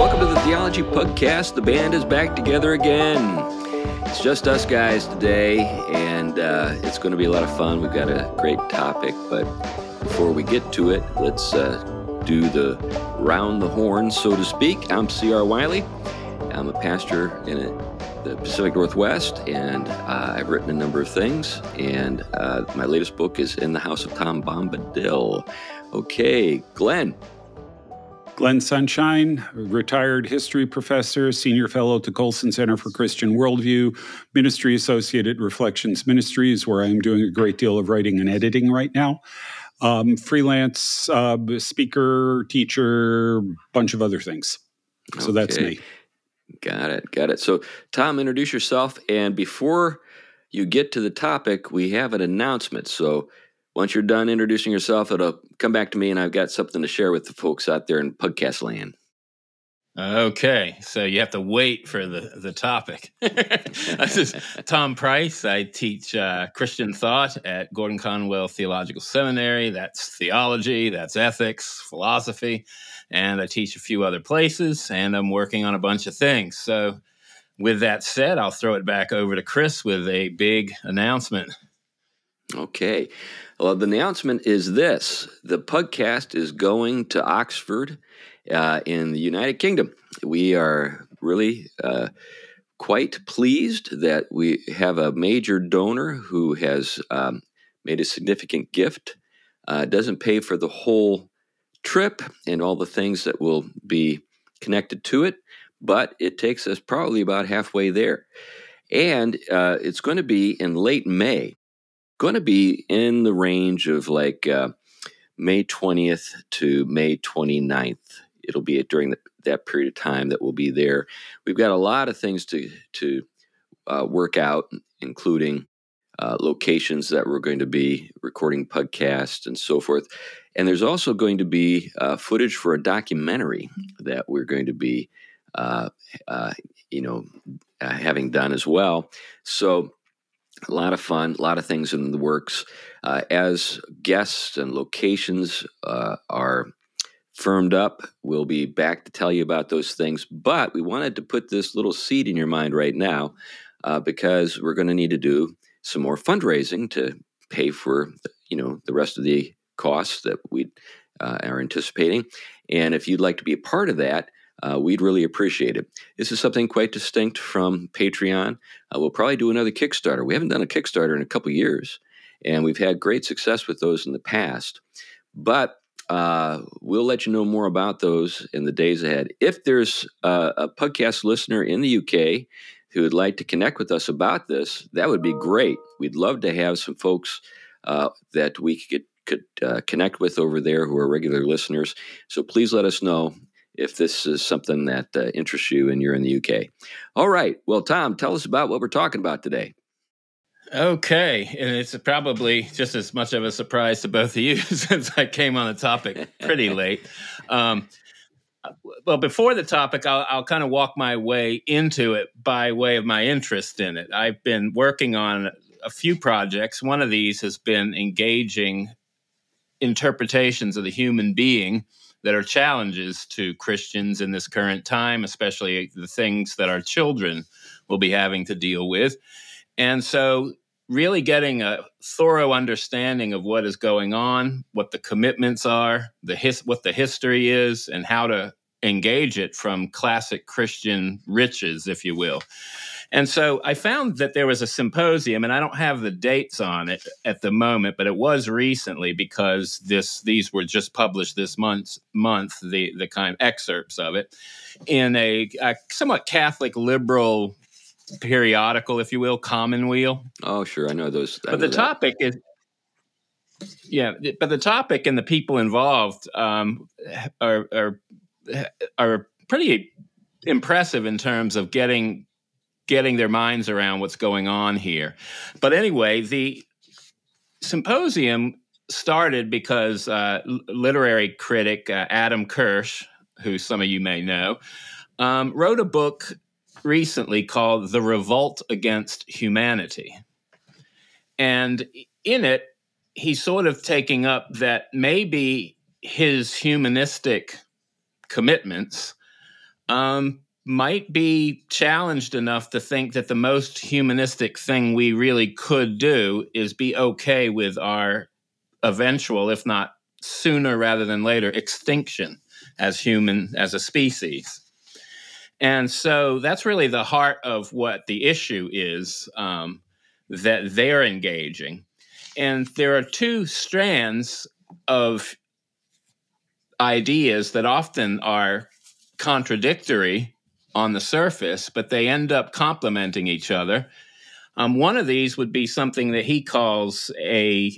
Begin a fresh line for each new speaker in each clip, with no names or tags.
welcome to the Theology Pugcast. The band is back together again. It's just us guys today, and uh, it's going to be a lot of fun. We've got a great topic, but before we get to it, let's uh, do the round the horn, so to speak. I'm C.R. Wiley. I'm a pastor in the Pacific Northwest, and uh, I've written a number of things. And uh, my latest book is In the House of Tom Bombadil. Okay, Glenn.
Glenn Sunshine, retired history professor, senior fellow to Colson Center for Christian Worldview, ministry associate at Reflections Ministries, where I'm doing a great deal of writing and editing right now. Um, freelance uh, speaker, teacher, bunch of other things. So okay. that's me.
Got it. Got it. So, Tom, introduce yourself. And before you get to the topic, we have an announcement. So, once you're done introducing yourself, it'll come back to me, and I've got something to share with the folks out there in podcast land.
Okay, so you have to wait for the the topic. this is Tom Price. I teach uh, Christian thought at Gordon Conwell Theological Seminary. That's theology, that's ethics, philosophy, and I teach a few other places. And I'm working on a bunch of things. So, with that said, I'll throw it back over to Chris with a big announcement.
Okay. Well, the announcement is this the podcast is going to Oxford uh, in the United Kingdom. We are really uh, quite pleased that we have a major donor who has um, made a significant gift. Uh, doesn't pay for the whole trip and all the things that will be connected to it, but it takes us probably about halfway there. And uh, it's going to be in late May going to be in the range of like uh, May 20th to May 29th. It'll be during the, that period of time that we'll be there. We've got a lot of things to to uh, work out, including uh, locations that we're going to be recording podcasts and so forth. And there's also going to be uh, footage for a documentary that we're going to be, uh, uh, you know, uh, having done as well. So a lot of fun, a lot of things in the works. Uh, as guests and locations uh, are firmed up, we'll be back to tell you about those things. But we wanted to put this little seed in your mind right now uh, because we're going to need to do some more fundraising to pay for you know the rest of the costs that we uh, are anticipating. And if you'd like to be a part of that, uh, we'd really appreciate it. This is something quite distinct from Patreon. Uh, we'll probably do another Kickstarter. We haven't done a Kickstarter in a couple years, and we've had great success with those in the past. But uh, we'll let you know more about those in the days ahead. If there's a podcast listener in the UK who would like to connect with us about this, that would be great. We'd love to have some folks uh, that we could could uh, connect with over there who are regular listeners. So please let us know if this is something that uh, interests you and you're in the UK. All right. Well, Tom, tell us about what we're talking about today.
Okay. And it's probably just as much of a surprise to both of you since I came on the topic pretty late. Um, well, before the topic, I'll, I'll kind of walk my way into it by way of my interest in it. I've been working on a few projects. One of these has been engaging interpretations of the human being that are challenges to Christians in this current time, especially the things that our children will be having to deal with. And so, really getting a thorough understanding of what is going on, what the commitments are, the his, what the history is, and how to engage it from classic Christian riches, if you will. And so I found that there was a symposium, and I don't have the dates on it at the moment, but it was recently because this these were just published this month. Month the the kind of excerpts of it in a, a somewhat Catholic liberal periodical, if you will, Commonweal.
Oh, sure, I know those.
I but know the that. topic is yeah, but the topic and the people involved um, are, are are pretty impressive in terms of getting getting their minds around what's going on here. But anyway, the symposium started because uh, literary critic uh, Adam Kirsch, who some of you may know, um, wrote a book recently called The Revolt Against Humanity. And in it, he's sort of taking up that maybe his humanistic commitments um, might be challenged enough to think that the most humanistic thing we really could do is be okay with our eventual, if not sooner rather than later, extinction as human, as a species. And so that's really the heart of what the issue is um, that they're engaging. And there are two strands of ideas that often are contradictory on the surface, but they end up complementing each other. Um, one of these would be something that he calls a,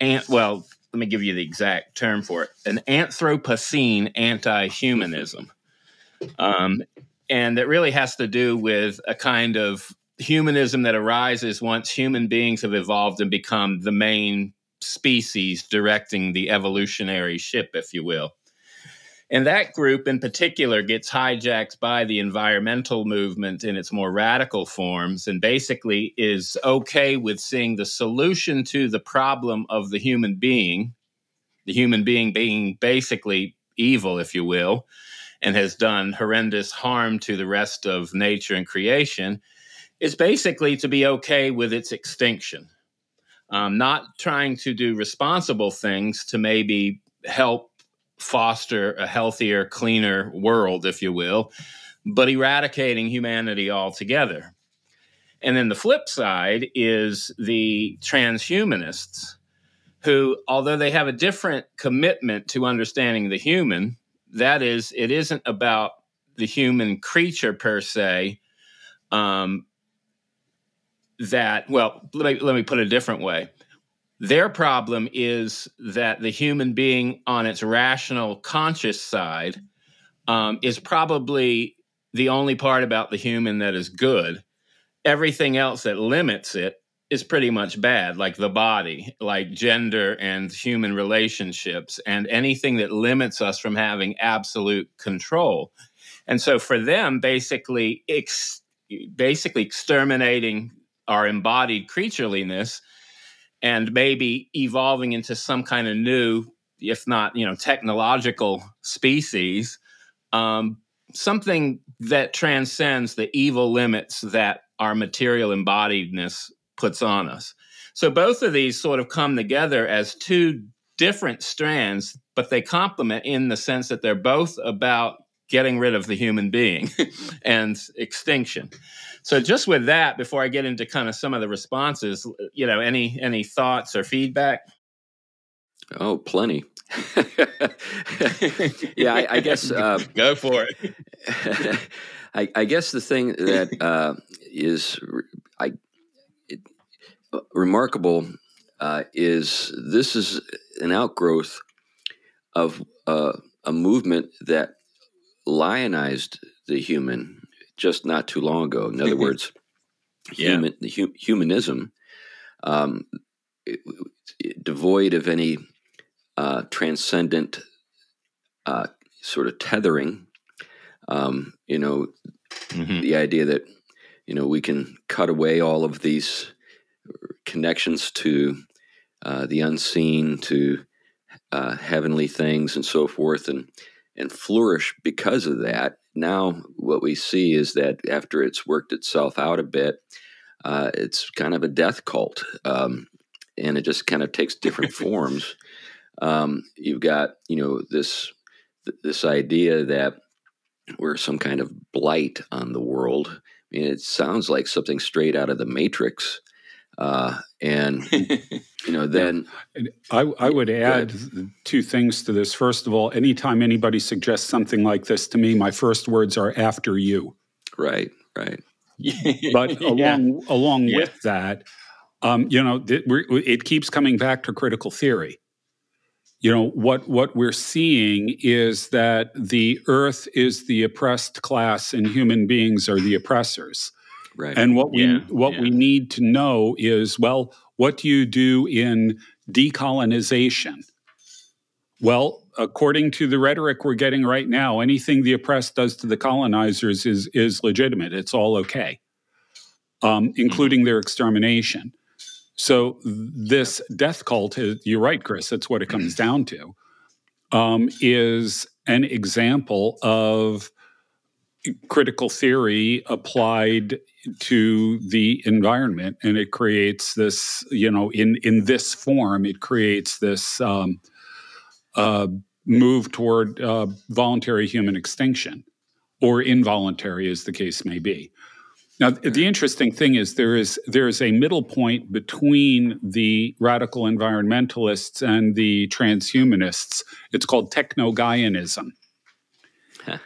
ant, well, let me give you the exact term for it an Anthropocene anti humanism. Um, and that really has to do with a kind of humanism that arises once human beings have evolved and become the main species directing the evolutionary ship, if you will. And that group in particular gets hijacked by the environmental movement in its more radical forms and basically is okay with seeing the solution to the problem of the human being, the human being being basically evil, if you will, and has done horrendous harm to the rest of nature and creation, is basically to be okay with its extinction. Um, not trying to do responsible things to maybe help foster a healthier, cleaner world, if you will, but eradicating humanity altogether. And then the flip side is the transhumanists, who, although they have a different commitment to understanding the human, that is, it isn't about the human creature per se. Um, that, well, let me, let me put it a different way. Their problem is that the human being on its rational, conscious side um, is probably the only part about the human that is good. Everything else that limits it is pretty much bad, like the body, like gender and human relationships, and anything that limits us from having absolute control. And so, for them, basically, ex- basically exterminating our embodied creatureliness and maybe evolving into some kind of new, if not, you know, technological species, um, something that transcends the evil limits that our material embodiedness puts on us. So both of these sort of come together as two different strands, but they complement in the sense that they're both about getting rid of the human being and extinction. So just with that, before I get into kind of some of the responses, you know, any any thoughts or feedback?
Oh, plenty. yeah, I, I guess. Uh,
Go for it.
I, I, guess the thing that uh, is I, it, uh, remarkable uh, is this is an outgrowth of uh, a movement that lionized the human just not too long ago. In other words, yeah. human hu- humanism, um, it, it, devoid of any uh, transcendent uh, sort of tethering. Um, you know, mm-hmm. the idea that you know we can cut away all of these connections to uh, the unseen, to uh, heavenly things, and so forth, and and flourish because of that. Now, what we see is that after it's worked itself out a bit, uh, it's kind of a death cult, um, and it just kind of takes different forms. Um, you've got, you know, this th- this idea that we're some kind of blight on the world. I mean, it sounds like something straight out of the Matrix. Uh, and you know, then
I, I would add two things to this. First of all, anytime anybody suggests something like this to me, my first words are "after you."
Right, right.
but along yeah. along yeah. with that, um, you know, th- it keeps coming back to critical theory. You know what what we're seeing is that the Earth is the oppressed class, and human beings are the oppressors.
Right.
And what we yeah, what yeah. we need to know is well, what do you do in decolonization? Well, according to the rhetoric we're getting right now, anything the oppressed does to the colonizers is is legitimate. It's all okay, um, including mm-hmm. their extermination. So this death cult, you're right, Chris. That's what it comes mm-hmm. down to. Um, is an example of critical theory applied to the environment and it creates this you know in in this form it creates this um, uh, move toward uh, voluntary human extinction or involuntary as the case may be. Now the interesting thing is there is there is a middle point between the radical environmentalists and the transhumanists. It's called techno-Gaianism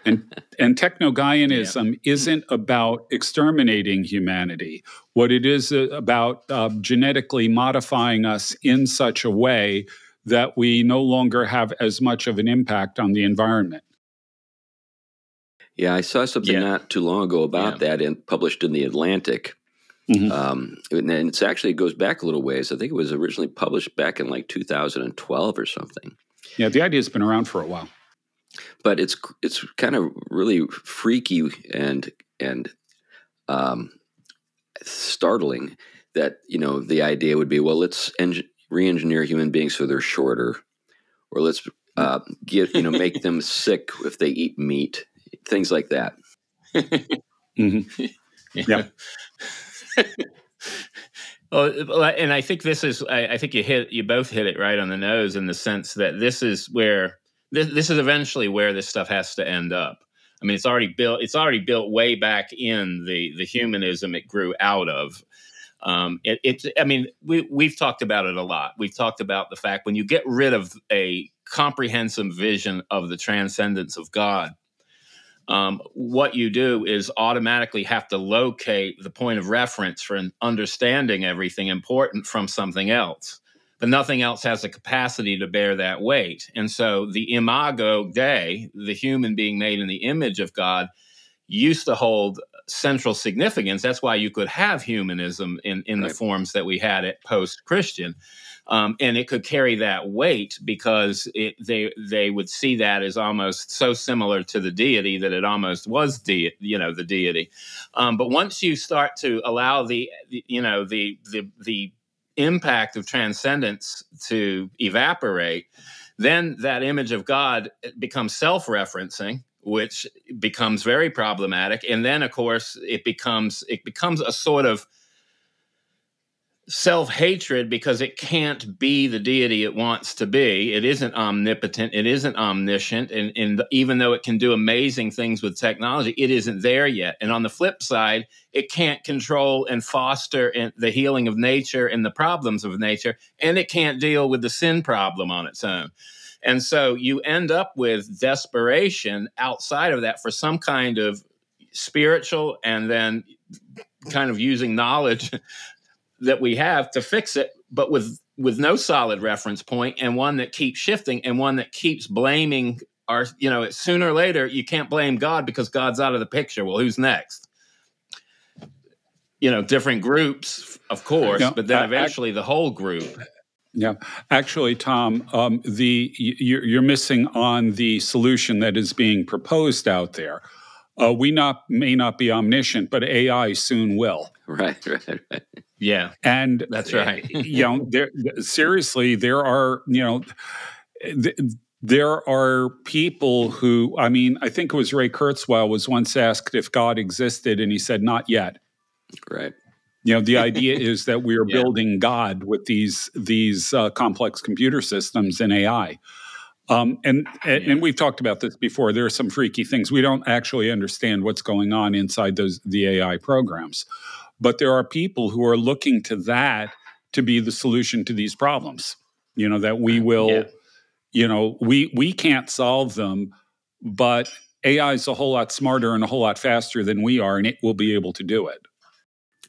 and and techno-Gaianism yeah. isn't about exterminating humanity. What it is uh, about uh, genetically modifying us in such a way that we no longer have as much of an impact on the environment.
Yeah, I saw something yeah. not too long ago about yeah. that and published in the Atlantic. Mm-hmm. Um, and it's actually it goes back a little ways. I think it was originally published back in like 2012 or something.
Yeah, the idea has been around for a while
but it's it's kind of really freaky and and um, startling that you know the idea would be well let's re-engineer human beings so they're shorter or let's uh, get you know make them sick if they eat meat things like that.
Mm-hmm. yeah.
Well, and I think this is, I, I, think you hit, you both hit it right on the nose in the sense that this is where this, this is eventually where this stuff has to end up. I mean, it's already built. It's already built way back in the the humanism it grew out of. Um, it, it's. I mean, we we've talked about it a lot. We've talked about the fact when you get rid of a comprehensive vision of the transcendence of God, um, what you do is automatically have to locate the point of reference for understanding everything important from something else but nothing else has the capacity to bear that weight. And so the imago Dei, the human being made in the image of God, used to hold central significance. That's why you could have humanism in, in right. the forms that we had it post Christian. Um, and it could carry that weight because it, they they would see that as almost so similar to the deity that it almost was de- you know the deity. Um, but once you start to allow the, the you know the the the impact of transcendence to evaporate, then that image of God becomes self referencing which becomes very problematic. And then of course it becomes it becomes a sort of self hatred because it can't be the deity it wants to be. It isn't omnipotent. It isn't omniscient. And, and even though it can do amazing things with technology, it isn't there yet. And on the flip side, it can't control and foster the healing of nature and the problems of nature. And it can't deal with the sin problem on its own. And so you end up with desperation outside of that for some kind of spiritual and then kind of using knowledge that we have to fix it, but with with no solid reference point and one that keeps shifting and one that keeps blaming our you know sooner or later you can't blame god because god's out of the picture. Well who's next? You know different groups of course but then eventually the whole group.
Yeah. Actually tom um, the you're missing on the solution that is being proposed out there uh, we not may not be omniscient but ai soon will
right right right
yeah,
and
that's right.
you know, there seriously, there are you know. Th- there are people who, I mean, I think it was Ray Kurzweil was once asked if God existed, and he said, "Not yet."
Right.
You know, the idea is that we are yeah. building God with these these uh, complex computer systems and AI. Um, and and, yeah. and we've talked about this before. There are some freaky things we don't actually understand what's going on inside those the AI programs. But there are people who are looking to that to be the solution to these problems. You know, that we will, yeah. you know, we we can't solve them, but AI is a whole lot smarter and a whole lot faster than we are, and it will be able to do it.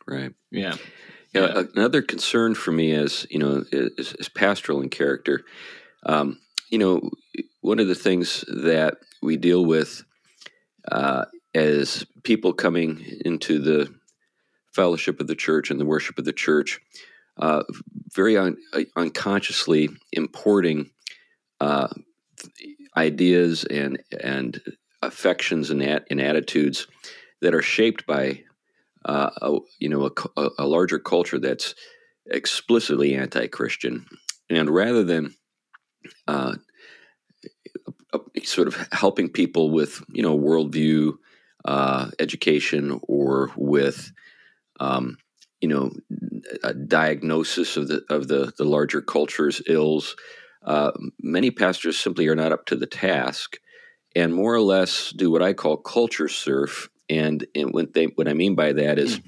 Right. Yeah. Yeah. yeah. Another concern for me is, you know, is, is pastoral in character. Um, you know, one of the things that we deal with uh, as people coming into the fellowship of the church and the worship of the church, uh, very un- unconsciously importing uh, ideas and and affections and, at- and attitudes that are shaped by uh, a, you know a, a, larger culture that's explicitly anti-Christian, and rather than uh, sort of helping people with you know worldview uh, education or with um, you know a diagnosis of the of the the larger culture's ills. Uh, many pastors simply are not up to the task, and more or less do what I call culture surf. And, and what they what I mean by that is.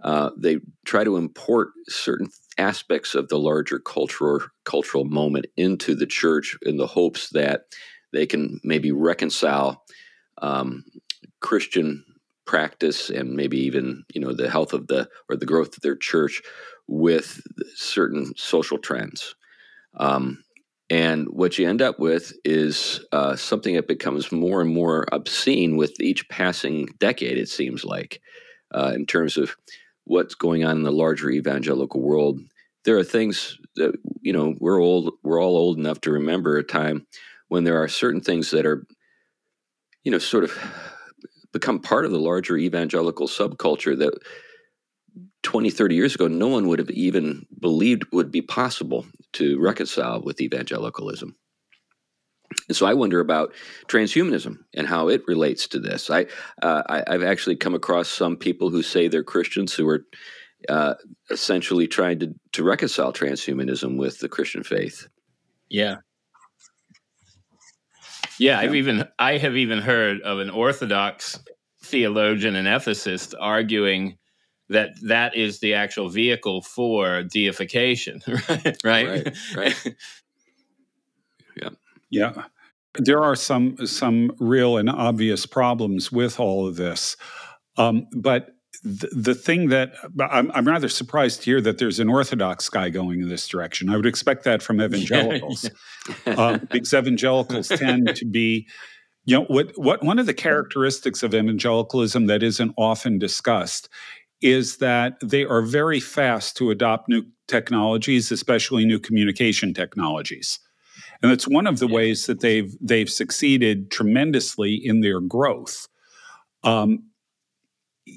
Uh, they try to import certain aspects of the larger cultural cultural moment into the church in the hopes that they can maybe reconcile um, Christian practice and maybe even you know the health of the or the growth of their church with certain social trends. Um, and what you end up with is uh, something that becomes more and more obscene with each passing decade, it seems like, uh, in terms of what's going on in the larger evangelical world. There are things that, you know, we're old, we're all old enough to remember a time when there are certain things that are, you know, sort of become part of the larger evangelical subculture that 20, 30 years ago, no one would have even believed would be possible to reconcile with evangelicalism. And so I wonder about transhumanism and how it relates to this. I, uh, I have actually come across some people who say they're Christians who are uh, essentially trying to to reconcile transhumanism with the Christian faith.
Yeah, yeah, I've even I have even heard of an Orthodox theologian and ethicist arguing that that is the actual vehicle for deification, right?
Right. right.
Yeah. There are some some real and obvious problems with all of this, um, but the, the thing that I'm, I'm, rather surprised to hear that there's an Orthodox guy going in this direction. I would expect that from evangelicals, um, because evangelicals tend to be, you know, what what one of the characteristics of evangelicalism that isn't often discussed is that they are very fast to adopt new technologies, especially new communication technologies. And it's one of the ways that they've they've succeeded tremendously in their growth. Um,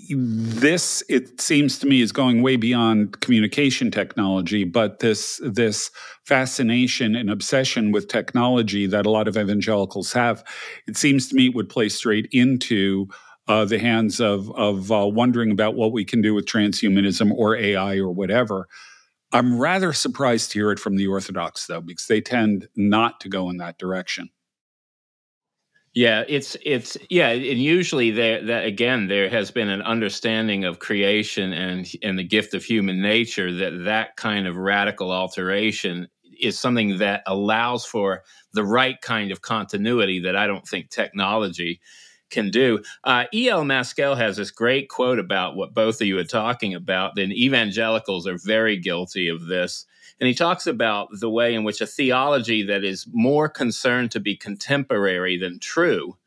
this it seems to me is going way beyond communication technology but this this fascination and obsession with technology that a lot of evangelicals have it seems to me it would play straight into uh, the hands of of uh, wondering about what we can do with transhumanism or AI or whatever. I'm rather surprised to hear it from the Orthodox though, because they tend not to go in that direction.
Yeah, it's it's yeah, and usually there that again there has been an understanding of creation and and the gift of human nature that that kind of radical alteration is something that allows for the right kind of continuity that I don't think technology can do. Uh, E.L. Mascall has this great quote about what both of you are talking about. Then evangelicals are very guilty of this. And he talks about the way in which a theology that is more concerned to be contemporary than true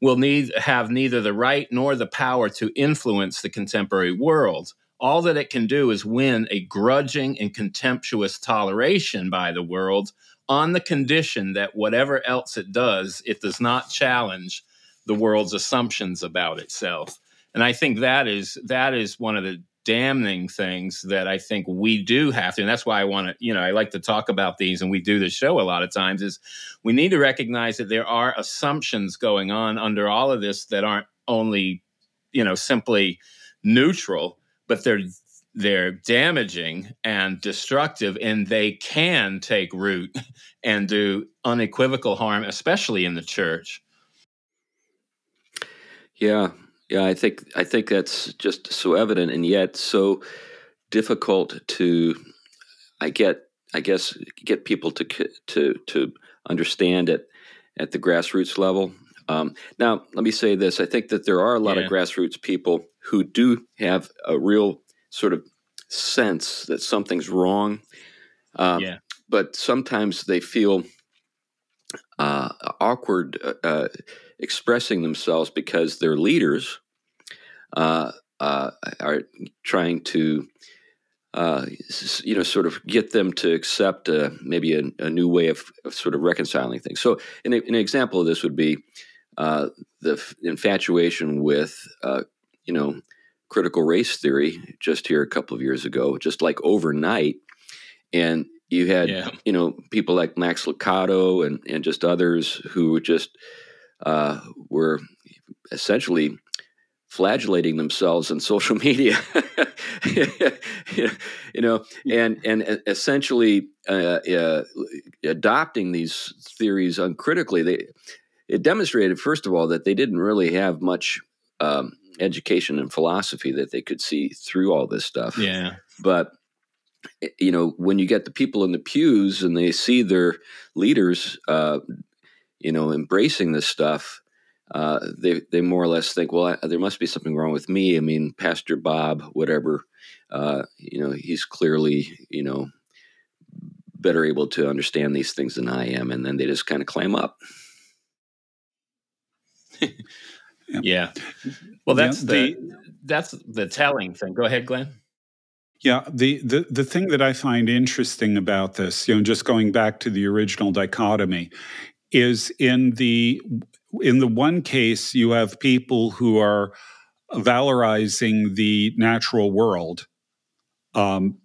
will need have neither the right nor the power to influence the contemporary world. All that it can do is win a grudging and contemptuous toleration by the world on the condition that whatever else it does, it does not challenge the world's assumptions about itself. And I think that is that is one of the damning things that I think we do have to, and that's why I want to, you know, I like to talk about these, and we do the show a lot of times. Is we need to recognize that there are assumptions going on under all of this that aren't only, you know, simply neutral, but they're they're damaging and destructive, and they can take root and do unequivocal harm, especially in the church.
Yeah, yeah, I think I think that's just so evident and yet so difficult to I get I guess get people to to to understand it at the grassroots level. Um, now, let me say this: I think that there are a lot yeah. of grassroots people who do have a real sort of sense that something's wrong. Um, yeah. But sometimes they feel uh, awkward uh, uh expressing themselves because their leaders uh, uh, are trying to, uh, you know, sort of get them to accept maybe a, a, new way of, of, sort of reconciling things. So, an, an example of this would be uh, the f- infatuation with, uh, you know, critical race theory just here a couple of years ago, just like overnight. And you had, yeah. you know, people like Max Lucado and, and just others who just uh, were essentially flagellating themselves on social media, you know, and and essentially uh, uh, adopting these theories uncritically. They it demonstrated, first of all, that they didn't really have much um, education and philosophy that they could see through all this stuff.
Yeah,
but you know, when you get the people in the pews and they see their leaders, uh, you know, embracing this stuff uh, they they more or less think, well, I, there must be something wrong with me. I mean, Pastor Bob, whatever, uh, you know, he's clearly you know better able to understand these things than I am, and then they just kind of climb up.
yeah. Well, that's yeah, the, the that's the telling thing. Go ahead, Glenn.
Yeah, the, the the thing that I find interesting about this, you know, just going back to the original dichotomy, is in the in the one case, you have people who are valorizing the natural world um,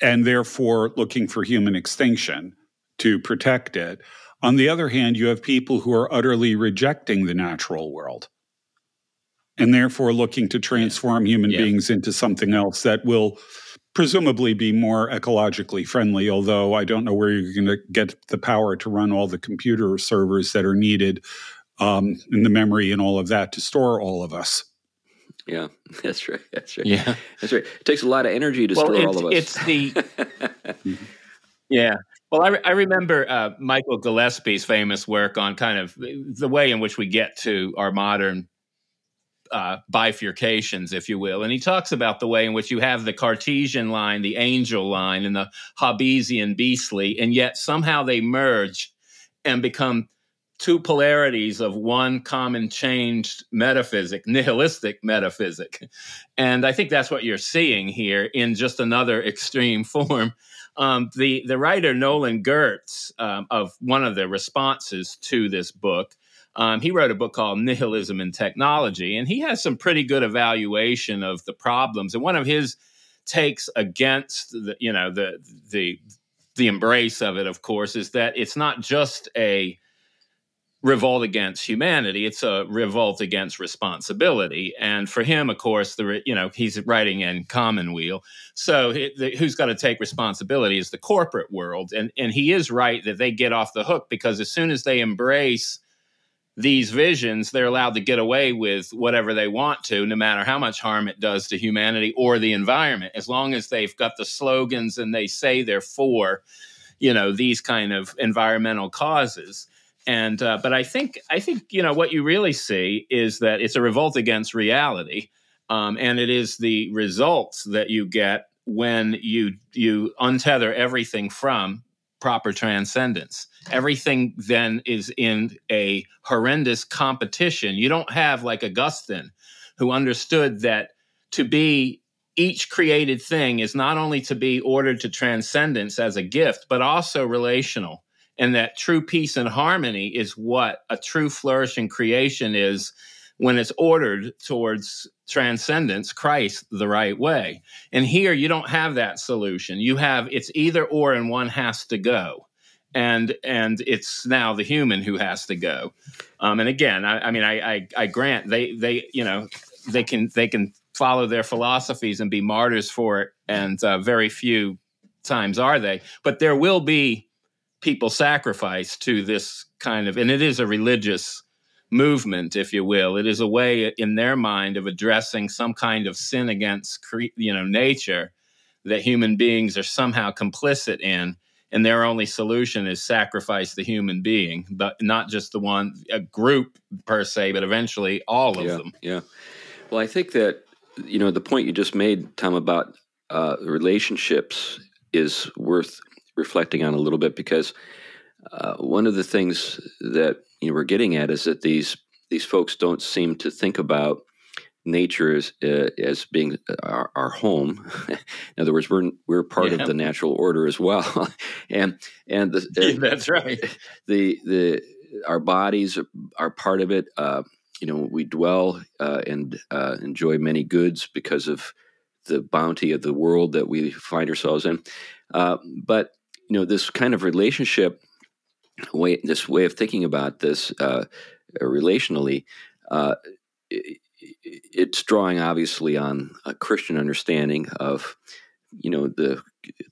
and therefore looking for human extinction to protect it. On the other hand, you have people who are utterly rejecting the natural world and therefore looking to transform human yeah. beings into something else that will presumably be more ecologically friendly, although I don't know where you're going to get the power to run all the computer servers that are needed um, and the memory and all of that to store all of us.
Yeah, that's right. That's right.
Yeah,
that's right. It takes a lot of energy to well, store all of us.
It's the yeah. Well, I, re- I remember uh, Michael Gillespie's famous work on kind of the way in which we get to our modern uh, bifurcations, if you will. And he talks about the way in which you have the Cartesian line, the angel line, and the Hobbesian beastly, and yet somehow they merge and become two polarities of one common changed metaphysic, nihilistic metaphysic. And I think that's what you're seeing here in just another extreme form. Um, the, the writer Nolan Gertz, um, of one of the responses to this book, um, he wrote a book called Nihilism in Technology, and he has some pretty good evaluation of the problems. And one of his takes against the, you know, the the the embrace of it, of course, is that it's not just a revolt against humanity it's a revolt against responsibility. And for him of course the you know he's writing in commonweal. So the, who's got to take responsibility is the corporate world. And and he is right that they get off the hook because as soon as they embrace these visions they're allowed to get away with whatever they want to no matter how much harm it does to humanity or the environment. As long as they've got the slogans and they say they're for you know these kind of environmental causes. And uh, but I think I think you know what you really see is that it's a revolt against reality, um, and it is the results that you get when you you untether everything from proper transcendence. Everything then is in a horrendous competition. You don't have like Augustine, who understood that to be each created thing is not only to be ordered to transcendence as a gift, but also relational and that true peace and harmony is what a true flourishing creation is when it's ordered towards transcendence christ the right way. And here you don't have that solution. You have it's either or and one has to go. And and it's now the human who has to go. Um, and again I, I mean I, I, I grant they they you know they can they can follow their philosophies and be martyrs for it. And uh, very few times are they. But there will be people sacrificed to this kind of, and it is a religious movement, if you will. It is a way in their mind of addressing some kind of sin against, you know, nature that human beings are somehow complicit in. And their only solution is sacrifice the human being, but not just the one, a group per se, but eventually all of
yeah,
them.
Yeah. Well, I think that, you know, the point you just made, Tom, about uh, relationships is worth reflecting on a little bit because uh, one of the things that you know, we're getting at is that these these folks don't seem to think about nature as uh, as being our, our home. In other words, we're we're part yeah. of the natural order as well, and and the,
yeah, that's right.
The the our bodies are, part of it. Uh, you know, we dwell uh, and uh, enjoy many goods because of the bounty of the world that we find ourselves in. Uh, but you know this kind of relationship way this way of thinking about this uh, relationally uh, it's drawing obviously on a Christian understanding of you know the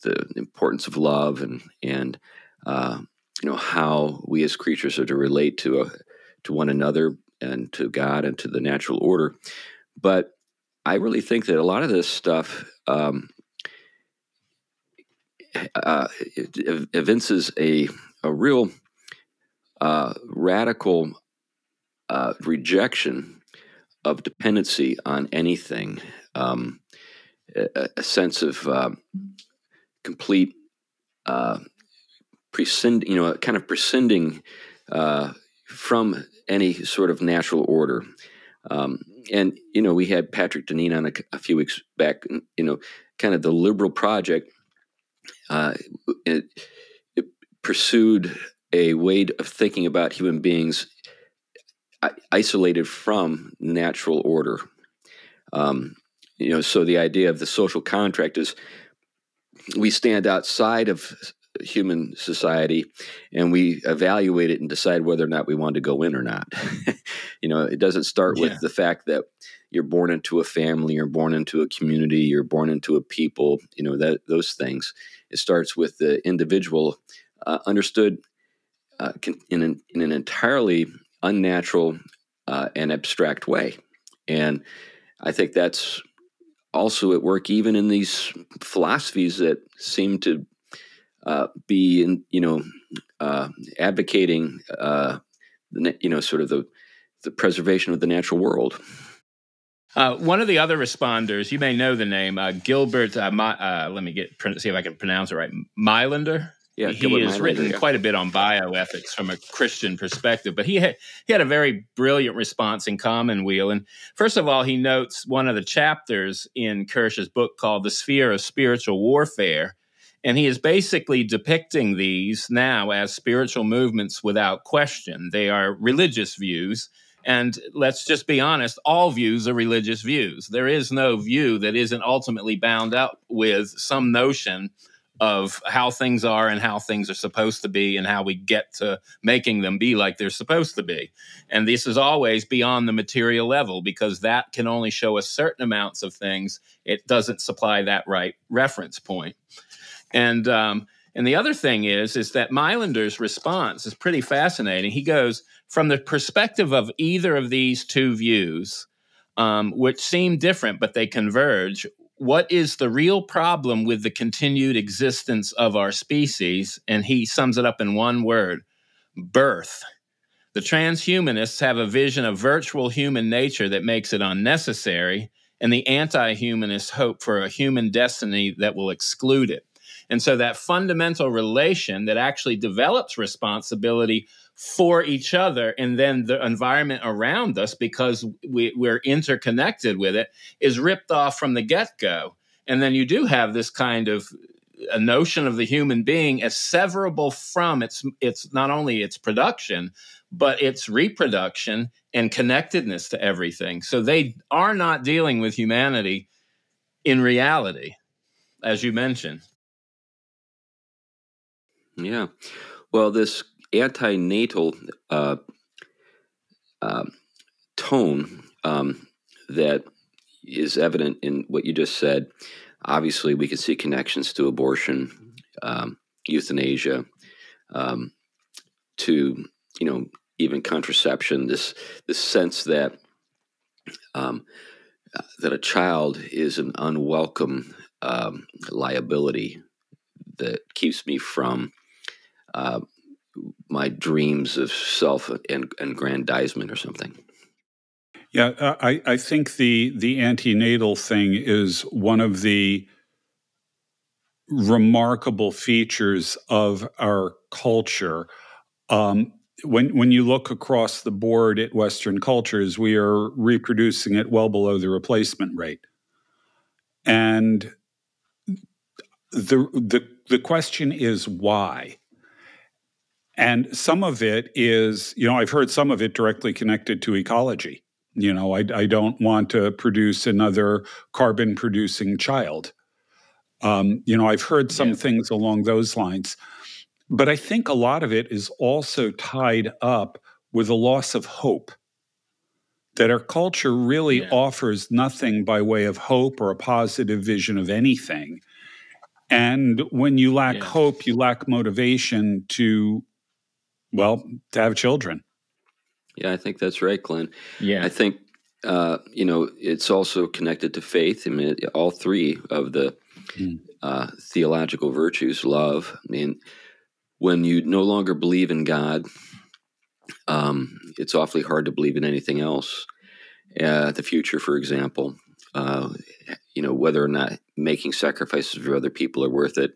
the importance of love and and uh, you know how we as creatures are to relate to a, to one another and to God and to the natural order. But I really think that a lot of this stuff um, uh, evinces a a real uh, radical uh, rejection of dependency on anything, um, a, a, sense of uh, complete prescind, you know, kind of prescinding uh, from any sort of natural order. Um, and you know, we had Patrick Deneen on a, a, few weeks back. You know, kind of the liberal project. Uh, it pursued a way of thinking about human beings isolated from natural order. Um, you know, so the idea of the social contract is we stand outside of human society and we evaluate it and decide whether or not we want to go in or not. you know, it doesn't start with yeah. the fact that you're born into a family, you're born into a community, you're born into a people, you know, that those things. It starts with the individual uh, understood uh, in, an, in an entirely unnatural uh, and abstract way. And I think that's also at work even in these philosophies that seem to uh, be, in, you know, uh, advocating, uh, you know, sort of the the preservation of the natural world.
Uh, one of the other responders, you may know the name uh, Gilbert. Uh, My, let me get see if I can pronounce it right. Meilaender.
Yeah,
he has written quite a bit on bioethics from a Christian perspective, but he had he had a very brilliant response in Commonweal. And first of all, he notes one of the chapters in Kirsch's book called "The Sphere of Spiritual Warfare," and he is basically depicting these now as spiritual movements without question. They are religious views. And let's just be honest, all views are religious views. There is no view that isn't ultimately bound up with some notion of how things are and how things are supposed to be and how we get to making them be like they're supposed to be. And this is always beyond the material level because that can only show us certain amounts of things. It doesn't supply that right reference point. And um, and the other thing is is that Meilaender's response is pretty fascinating. He goes from the perspective of either of these two views, um, which seem different but they converge what is the real problem with the continued existence of our species? And he sums it up in one word birth. The transhumanists have a vision of virtual human nature that makes it unnecessary, and the anti humanists hope for a human destiny that will exclude it. And so, that fundamental relation that actually develops responsibility for each other and then the environment around us because we, we're interconnected with it is ripped off from the get-go. And then you do have this kind of a notion of the human being as severable from its its not only its production but its reproduction and connectedness to everything. So they are not dealing with humanity in reality as you mentioned.
Yeah. Well this antinatal uh, uh, tone um, that is evident in what you just said. Obviously, we can see connections to abortion, um, euthanasia, um, to you know even contraception. This this sense that um, that a child is an unwelcome um, liability that keeps me from uh, my dreams of self and aggrandizement or something.
Yeah, uh, I, I think the the antinatal thing is one of the remarkable features of our culture. Um, when when you look across the board at Western cultures, we are reproducing it well below the replacement rate, and the the the question is why. And some of it is, you know, I've heard some of it directly connected to ecology. You know, I, I don't want to produce another carbon producing child. Um, you know, I've heard some yeah. things along those lines. But I think a lot of it is also tied up with a loss of hope. that our culture really
Yeah.
offers nothing by way of hope or a positive vision of anything. And when you lack
Yeah.
hope, you lack motivation to, well, to have children.
Yeah, I think that's right, Glenn.
Yeah.
I think uh, you know it's also connected to faith. I mean, all three of the
Mm.
uh, theological virtues, love. I mean, when you no longer believe in God, um, it's awfully hard to believe in anything else. Uh, the future, for example, uh, you know, whether or not making sacrifices for other people are worth it.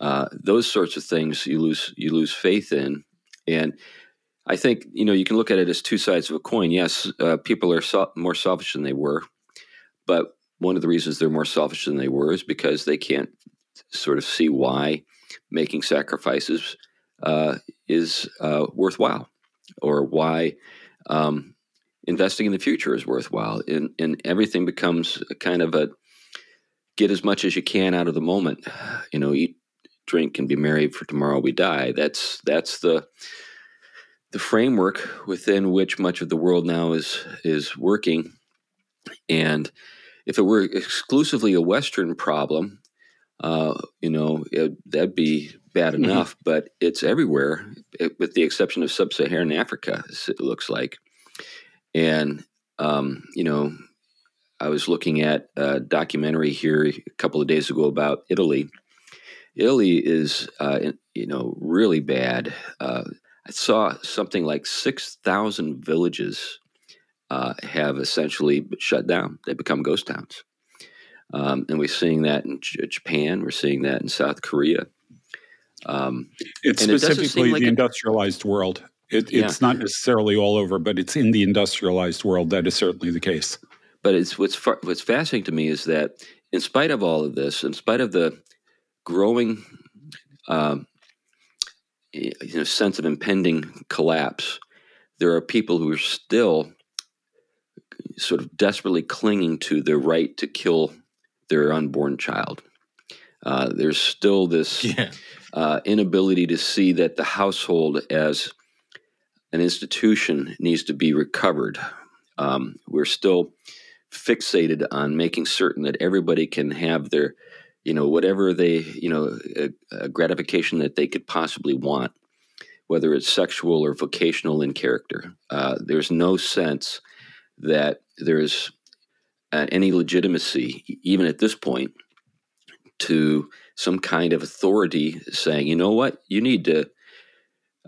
Uh, those sorts of things you lose you lose faith in, and I think you know you can look at it as two sides of a coin. Yes, uh, people are so- more selfish than they were, but one of the reasons they're more selfish than they were is because they can't sort of see why making sacrifices uh, is uh, worthwhile, or why um, investing in the future is worthwhile. And, and everything becomes kind of a get as much as you can out of the moment. You know, eat, drink, and be merry, for tomorrow we die. That's that's the the framework within which much of the world now is is working. And if it were exclusively a Western problem, uh, you know, it, that'd be bad
Mhm.
enough. But it's everywhere, it, with the exception of sub-Saharan Africa. It looks like, and um, you know, I was looking at a documentary here a couple of days ago about Italy. Italy is, uh, you know, really bad. Uh, I saw something like six thousand villages uh, have essentially shut down. They become ghost towns, um, and we're seeing that in J- Japan. We're seeing that in South Korea. Um,
It's
And it
specifically
like
the industrialized world. It,
Yeah.
It's not necessarily all over, but it's in the industrialized world. That is certainly the case.
but it's what's what's fascinating to me is that in spite of all of this, in spite of the growing, um, you know, sense of impending collapse, there are people who are still sort of desperately clinging to the right to kill their unborn child. Uh, there's still this
yeah.
uh, inability to see that the household as an institution needs to be recovered. Um, we're still fixated on making certain that everybody can have their, you know, whatever they, you know, a, a gratification that they could possibly want, whether it's sexual or vocational in character. Uh, there's no sense that there's uh, any legitimacy, even at this point, to some kind of authority saying, you know what, you need to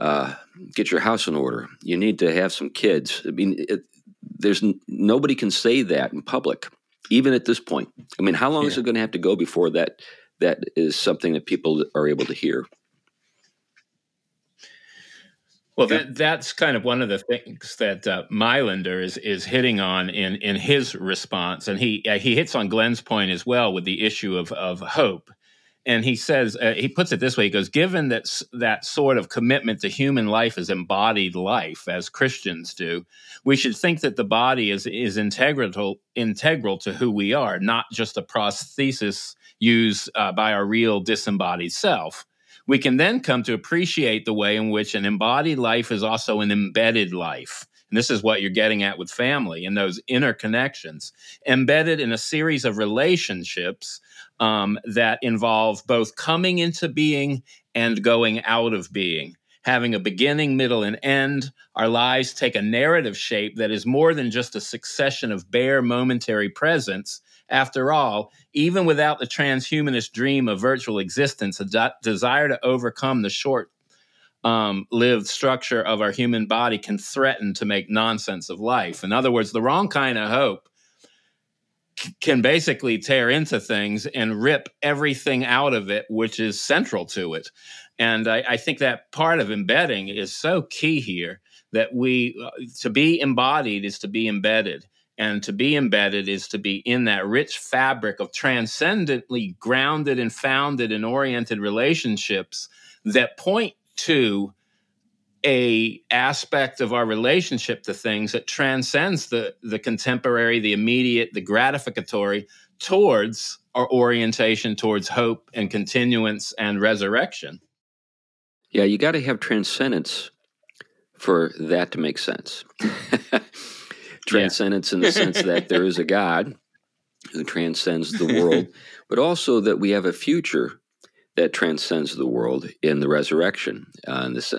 uh, get your house in order. You need to have some kids. I mean, it, there's n- nobody can say that in public, even at this point. I mean, how long is it going to have to go before that that is something that people are able to hear?
Well, that that's kind of one of the things that uh, Meilaender is is hitting on in in his response, and he uh, he hits on Glenn's point as well with the issue of of hope. And he says uh, he puts it this way: he goes, "Given that that sort of commitment to human life as embodied life, as Christians do, we should think that the body is is integral integral to who we are, not just a prosthesis used uh, by our real disembodied self." we can then come to appreciate the way in which an embodied life is also an embedded life. And this is what you're getting at with family and those interconnections, embedded in a series of relationships um, that involve both coming into being and going out of being. Having a beginning, middle, and end, our lives take a narrative shape that is more than just a succession of bare momentary presence. After all, even without the transhumanist dream of virtual existence, a de- desire to overcome the short um, lived structure of our human body can threaten to make nonsense of life. In other words, the wrong kind of hope c- can basically tear into things and rip everything out of it, which is central to it. And I, I think that part of embedding is so key here that we, uh, to be embodied is to be embedded. And to be embedded is to be in that rich fabric of transcendently grounded and founded and oriented relationships that point to a aspect of our relationship to things that transcends the the contemporary, the immediate, the gratificatory towards our orientation towards hope and continuance and resurrection.
Yeah, you got to have transcendence for that to make sense. transcendence in the sense that there is a God who transcends the world, but also that we have a future that transcends the world in the resurrection. Uh, and, this,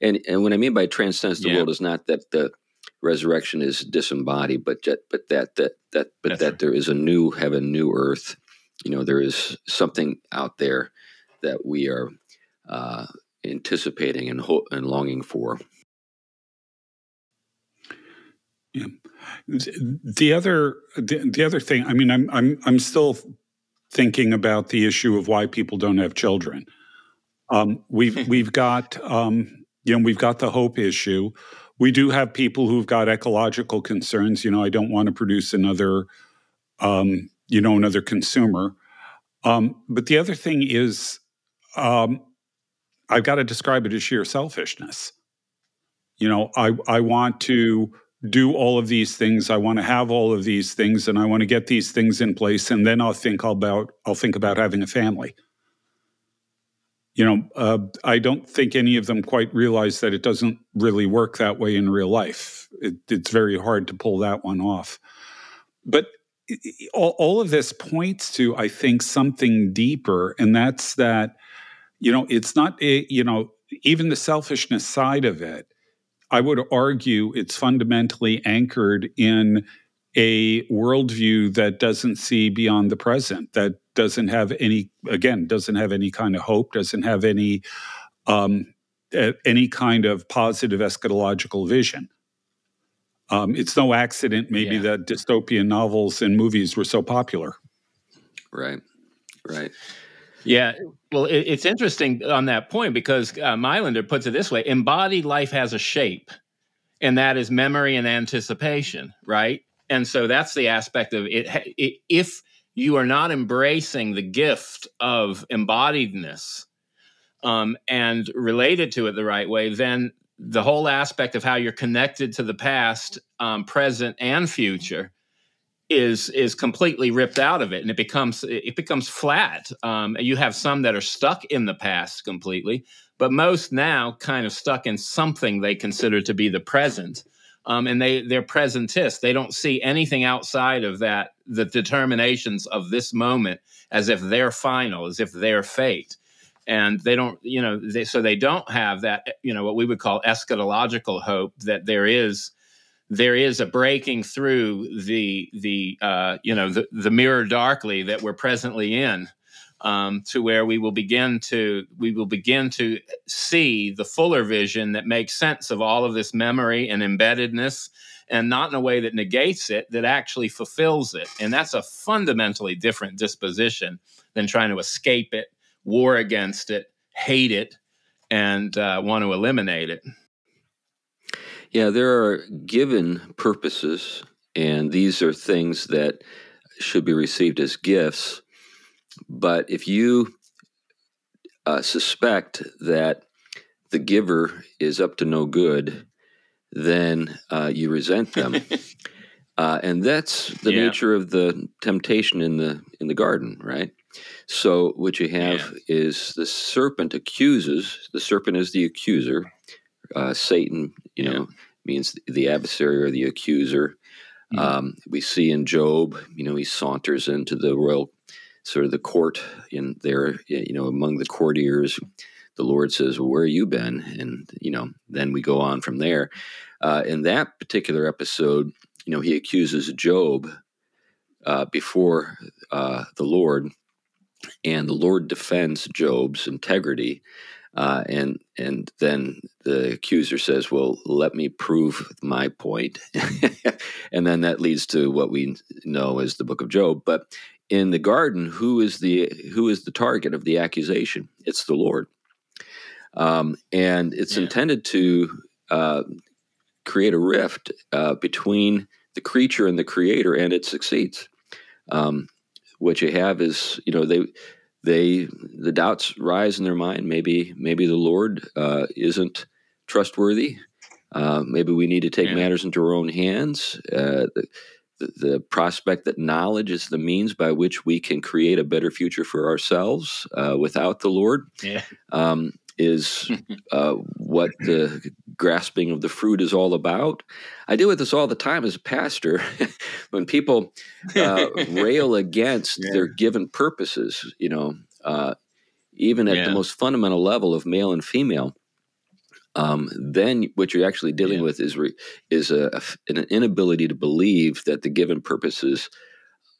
and and what I mean by transcends the yeah. world is not that the resurrection is disembodied, but that, but that that that but That's that right. there is a new heaven, new earth. You know, there is something out there that we are uh, anticipating and ho- and longing for.
Yeah. The other the, the other thing, I mean, I'm I'm I'm still thinking about the issue of why people don't have children. Um, we've we've got um, you know we've got the hope issue. We do have people who've got ecological concerns. You know, I don't want to produce another um, you know another consumer. Um, but the other thing is, um, I've got to describe it as sheer selfishness. You know, I I want to do all of these things. I want to have all of these things, and I want to get these things in place, and then I'll think about I'll think about having a family. You know, uh, I don't think any of them quite realize that it doesn't really work that way in real life. It, it's very hard to pull that one off. But all, all of this points to, I think, something deeper, and that's that. You know, it's not a, you know even the selfishness side of it I would argue it's fundamentally anchored in a worldview that doesn't see beyond the present, that doesn't have any, again, doesn't have any kind of hope, doesn't have any um, any kind of positive eschatological vision. Um, it's no accident, maybe, yeah. that dystopian novels and movies were so popular.
Right, right.
Yeah, well, it, it's interesting on that point because uh, Meilaender puts it this way: embodied life has a shape, and that is memory and anticipation, right? And so that's the aspect of it. it if you are not embracing the gift of embodiedness um, and related to it the right way, then the whole aspect of how you're connected to the past, um, present, and future is is completely ripped out of it and it becomes it becomes flat. Um, you have some that are stuck in the past completely but most now kind of stuck in something they consider to be the present. Um, and they they're presentists. They don't see anything outside of that the determinations of this moment as if they're final as if they're fate. And they don't you know they, so they don't have that you know what we would call eschatological hope that there is there is a breaking through the the uh, you know the, the mirror darkly that we're presently in um, to where we will begin to we will begin to see the fuller vision that makes sense of all of this memory and embeddedness and not in a way that negates it that actually fulfills it. And that's a fundamentally different disposition than trying to escape it war against it hate it and uh, want to eliminate it
yeah, there are given purposes, and these are things that should be received as gifts. But if you uh, suspect that the giver is up to no good, then uh, you resent them. uh, and that's the yeah. nature of the temptation in the in the garden, right? So what you have yeah. is the serpent accuses. The serpent is the accuser. Uh, Satan, you yeah. know, means the adversary or the accuser. Mm-hmm. Um, we see in Job, you know, he saunters into the royal sort of the court in there, you know, among the courtiers. The Lord says, "Well, where have you been?" And you know, then we go on from there. Uh, in that particular episode, you know, he accuses Job uh, before uh, the Lord, and the Lord defends Job's integrity uh, and and then the accuser says, "Well, let me prove my point," and then that leads to what we know as the Book of Job. But in the garden, who is the who is the target of the accusation? It's the Lord, um, and it's yeah. intended to uh, create a rift uh, between the creature and the Creator, and it succeeds. Um, what you have is, you know, they they the doubts rise in their mind. Maybe maybe the Lord uh, isn't trustworthy. Uh, maybe we need to take yeah. matters into our own hands. Uh, the, the, prospect that knowledge is the means by which we can create a better future for ourselves uh, without the Lord
yeah.
um, is uh, what the grasping of the fruit is all about. I deal with this all the time as a pastor. when people uh, rail against yeah. their given purposes, you know, uh, even at yeah. the most fundamental level of male and female, um, then what you're actually dealing yeah. with is re- is a, a, an inability to believe that the given purposes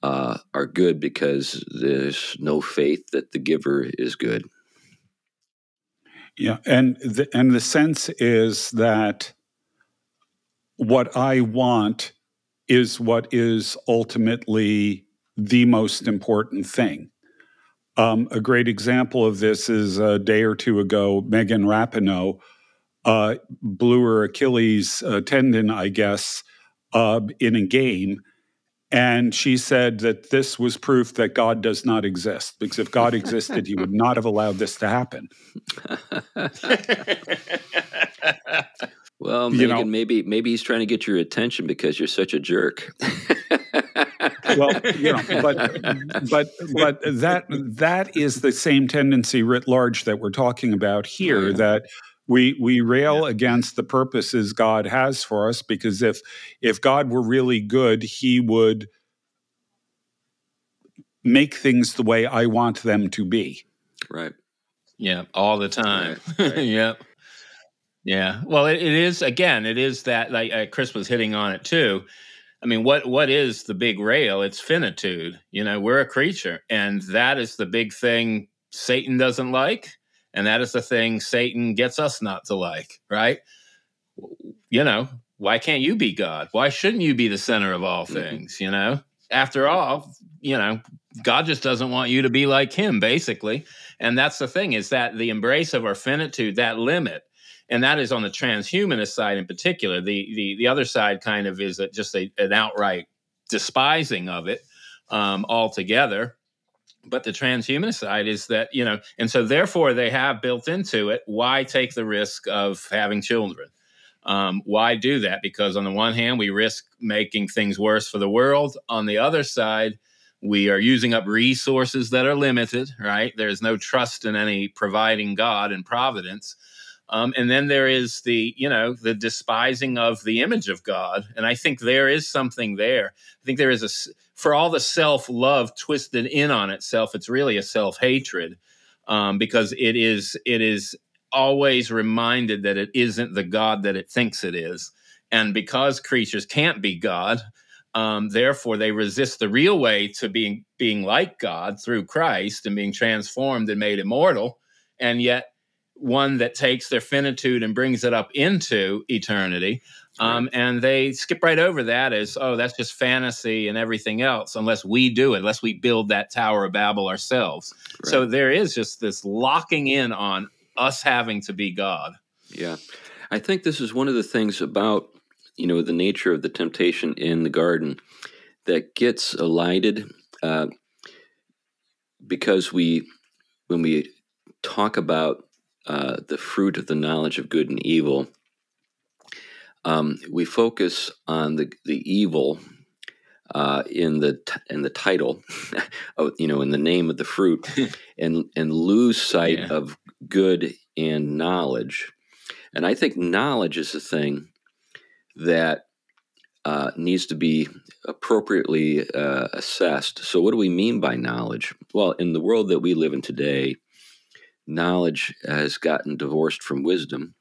uh, are good because there's no faith that the giver is good.
Yeah, and the, and the sense is that what I want is what is ultimately the most important thing. Um, a great example of this is a day or two ago, Megan Rapinoe uh, blew her Achilles uh, tendon, I guess, uh, in a game. And she said that this was proof that God does not exist, because if God existed, he would not have allowed this to happen.
well, Megan, you know, maybe maybe he's trying to get your attention because you're such a jerk.
well, you know, but but but that that is the same tendency writ large that we're talking about here. Oh, yeah. That we we rail yeah. against the purposes God has for us because if if God were really good, he would make things the way I want them to be.
Right.
Yeah, all the time. Right, right. yep. Yeah. Well, it, it is again, it is that like uh, Chris was hitting on it too. I mean, what what is the big rail? It's finitude. You know, we're a creature, and that is the big thing Satan doesn't like and that is the thing Satan gets us not to like, right? You know, why can't you be God? Why shouldn't you be the center of all mm-hmm. things? You know, after all, you know, God just doesn't want you to be like him, basically. And that's the thing is that the embrace of our finitude, that limit, and that is on the transhumanist side in particular. The the the other side kind of is just a, an outright despising of it um, altogether but the transhumanist side is that you know and so therefore they have built into it why take the risk of having children? Um, why do that? Because on the one hand we risk making things worse for the world. On the other side we are using up resources that are limited right? There's no trust in any providing god and providence um, and then there is the you know the despising of the image of god and i think there is something there. I think there is a for all the self love twisted in on itself, it's really a self hatred um, because it is it is always reminded that it isn't the God that it thinks it is, and because creatures can't be God, um, therefore they resist the real way to being being like God through Christ and being transformed and made immortal, and yet one that takes their finitude and brings it up into eternity um, and they skip right over that as, oh, that's just fantasy and everything else, unless we do it, unless we build that Tower of Babel ourselves. Right. So there is just this locking in on us having to be God.
Yeah. I think this is one of the things about, you know, the nature of the temptation in the garden that gets elided uh, because we, when we talk about uh, the fruit of the knowledge of good and evil, um, we focus on the the evil uh, in the t- in the title, of, you know, in the name of the fruit, and and lose sight yeah. of good and knowledge. And I think knowledge is a thing that uh, needs to be appropriately uh, assessed. So, what do we mean by knowledge? Well, in the world that we live in today, knowledge has gotten divorced from wisdom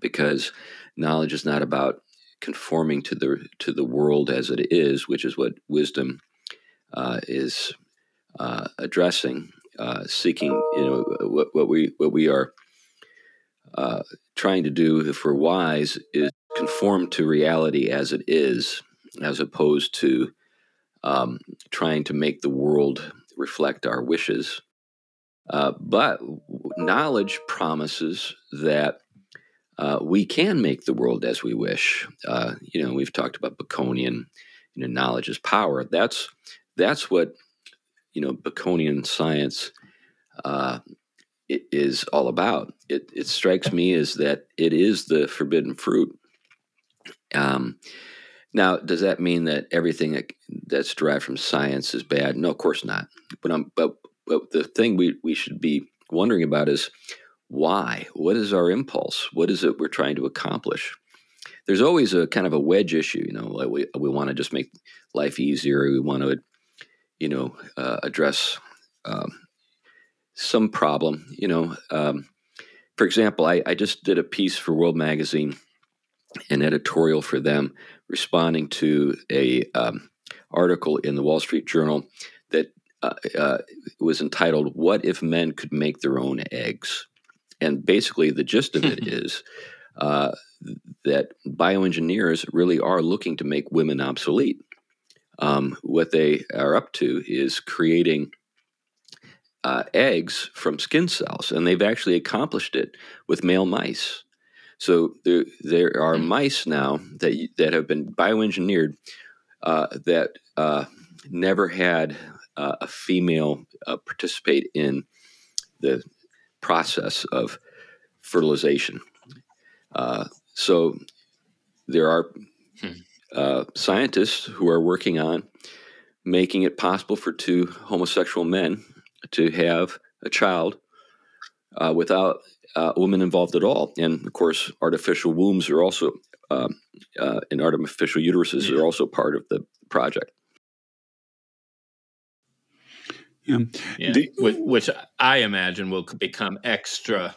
because knowledge is not about conforming to the to the world as it is, which is what wisdom uh, is uh, addressing, uh, seeking. You know what, what we what we are uh, trying to do, if we're wise, is conform to reality as it is, as opposed to um, trying to make the world reflect our wishes. Uh, but knowledge promises that uh, we can make the world as we wish. Uh, you know, we've talked about Baconian, you know, knowledge is power. That's that's what you know Baconian science uh, is all about. It, it strikes me as that it is the forbidden fruit. Um, now, does that mean that everything that, that's derived from science is bad? No, of course not. But but but the thing we we should be wondering about is why? What is our impulse? What is it we're trying to accomplish? There's always a kind of a wedge issue, you know, like we, we want to just make life easier. We want to, you know, uh, address um, some problem, you know. Um, for example, I, I just did a piece for World Magazine, an editorial for them, responding to a um, article in the Wall Street Journal uh, uh, was entitled "What If Men Could Make Their Own Eggs," and basically the gist of it is uh, that bioengineers really are looking to make women obsolete. Um, what they are up to is creating uh, eggs from skin cells, and they've actually accomplished it with male mice. So there, there are hmm. mice now that that have been bioengineered uh, that uh, never had uh, a female uh, participate in the process of fertilization. Uh, so there are hmm. scientists who are working on making it possible for two homosexual men to have a child uh, without uh, women involved at all. And of course, artificial wombs are also, um, uh, and artificial uteruses yeah. are also part of the project.
Yeah. yeah. The, which I imagine will become extra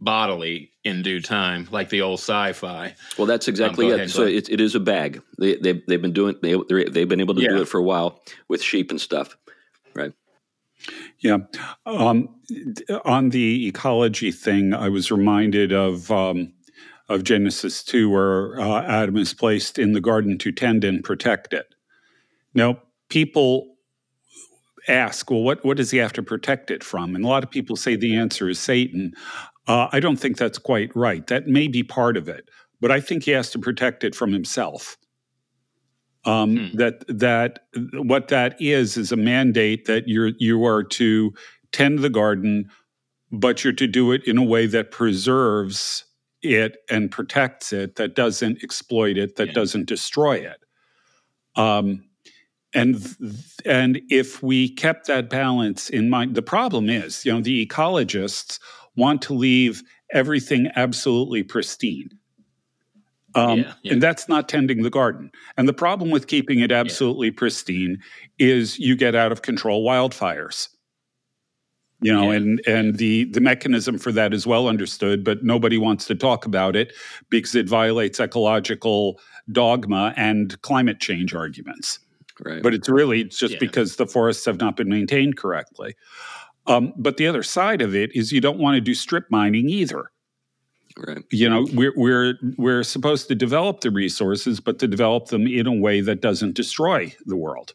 bodily in due time, like the old sci-fi.
Well, that's exactly um, it. so it, it is a bag. They, they, they've been doing, they, they've been able to yeah. do it for a while with sheep and stuff. Right.
Yeah. Um, on the ecology thing, I was reminded of um, of Genesis 2, where uh, Adam is placed in the garden to tend and protect it. Now, people ask, well, what, what does he have to protect it from? And a lot of people say the answer is Satan. Uh, I don't think that's quite right. That may be part of it, but I think he has to protect it from himself. Um, hmm. That that what that is is a mandate that you're you are to tend the garden, but you're to do it in a way that preserves it and protects it, that doesn't exploit it, that yeah. doesn't destroy it. Um, and and if we kept that balance in mind, the problem is, you know, the ecologists want to leave everything absolutely pristine. Um, yeah, yeah. And that's not tending the garden. And the problem with keeping it absolutely yeah. pristine is you get out of control wildfires. You know, and and the the mechanism for that is well understood, but nobody wants to talk about it because it violates ecological dogma and climate change arguments. Right. But it's really just because the forests have not been maintained correctly. Um, but the other side of it is you don't want to do strip mining either.
Right.
You know, we're we're we're supposed to develop the resources, but to develop them in a way that doesn't destroy the world.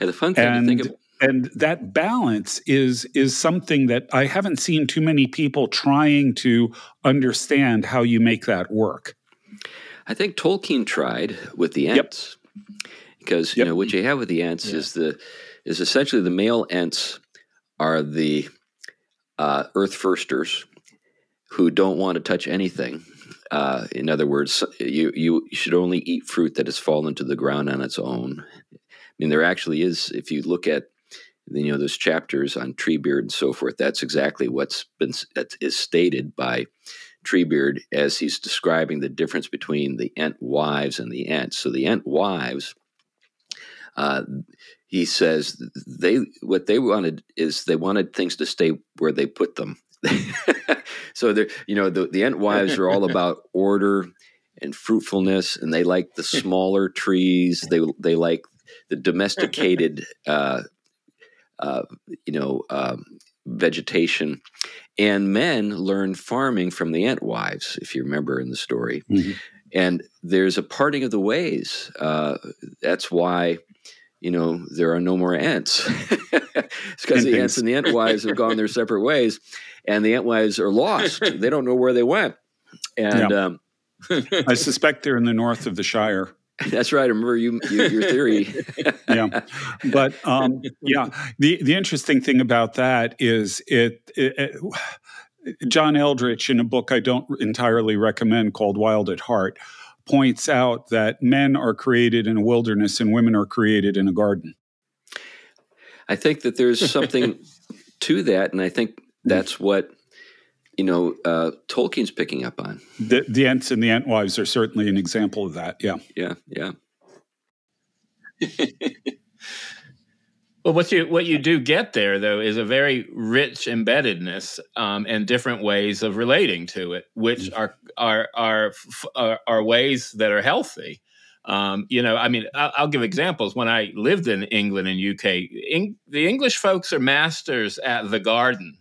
And the fun thing
and,
to think of
and that balance is is something that I haven't seen too many people trying to understand how you make that work.
I think Tolkien tried with the Ents. Yep. Because you know what you have with the Ents yeah. is the is essentially the male Ents are the uh, earth firsters who don't want to touch anything. Uh, in other words, you, you should only eat fruit that has fallen to the ground on its own. I mean, there actually is, if you look at you know those chapters on Treebeard and so forth, that's exactly what's been that is stated by Treebeard as he's describing the difference between the Ent wives and the Ents. So the Ent wives, uh, he says they what they wanted is they wanted things to stay where they put them. so they you know the the Ent wives are all about order and fruitfulness, and they like the smaller trees. They they like the domesticated, uh, uh, you know, um, vegetation. And men learn farming from the Ent wives, if you remember in the story. Mm-hmm. And there's a parting of the ways. Uh, that's why you know, there are no more Ents. it's because the Ents and the Ent wives have gone their separate ways and the Entwives are lost. they don't know where they went. And yeah. um,
I suspect they're in the north of the Shire.
That's right. I remember you, you your theory.
yeah, but um, yeah, the the interesting thing about that is it, it, it, John Eldredge in a book I don't entirely recommend called Wild at Heart points out that men are created in a wilderness and women are created in a garden.
I think that there's something to that, and I think that's what you know, uh, Tolkien's picking up on.
The, the Ents and the Entwives are certainly an example of that. Yeah.
Yeah. Yeah.
Well, what you what you do get there though is a very rich embeddedness um, and different ways of relating to it, which mm. are are are are, are ways that are healthy. Um, you know, I mean, I'll, I'll, give examples. When I lived in England and UK, in, the English folks are masters at the garden.